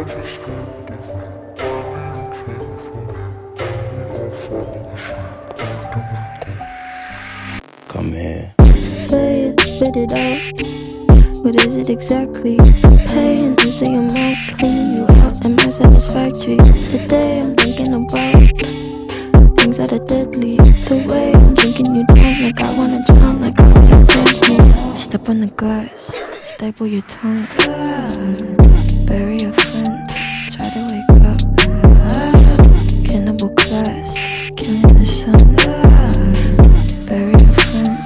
Come here. Say it, spit it out. What is it exactly? Paying to see your mouth clean you out. Am I satisfactory? Today I'm thinking about things that are deadly. The way I'm drinking you down, like I wanna drown, like I wanna drown. Step on the glass, staple your tongue. Bury a friend, try to wake up. Cannibal class, killing the sun. Bury a friend.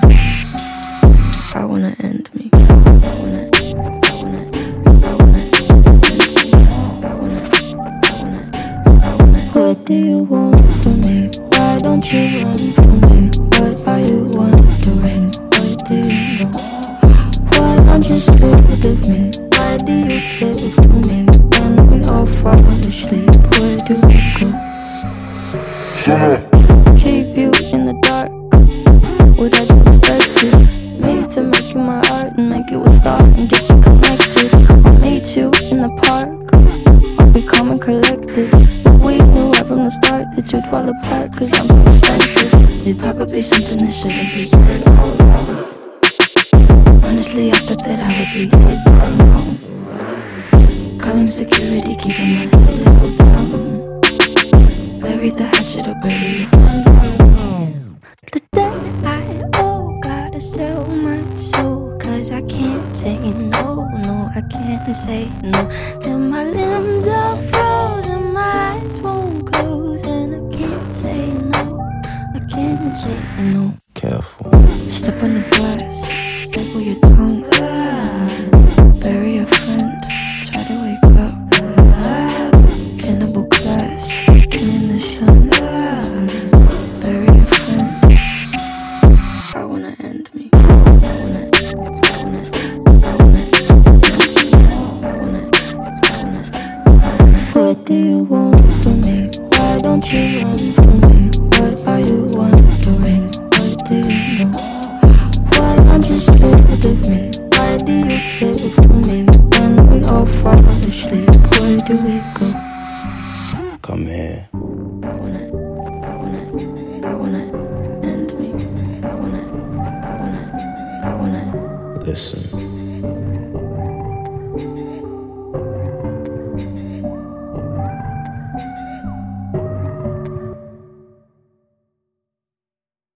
I wanna end me. I wanna. What do you want from me? Why don't you run Keep you in the dark. Would I do expect you? Me to make you my art and make you a star and get you connected. I'll meet you in the park. I'll be collected. But we knew right from the start that you'd fall apart cause I'm so expensive. You'd probably something that shouldn't be. Honestly, I thought that I would be. dead. Calling security, keeping my head down. The hatchet or bury you. The day I oh gotta sell my soul Cause I can't say no, no, I can't say no Then my limbs are frozen, my eyes won't close And I can't say no, I can't say no Careful. Step on the glass, staple your tongue. What do you want from me? Why don't you run from me? What are you wondering? What do you know? Why aren't you scared of me? Why do you care for me? When we all fall asleep, where do we go? Come here. I wanna, I wanna, I wanna end me. I wanna, I wanna, I wanna. Listen.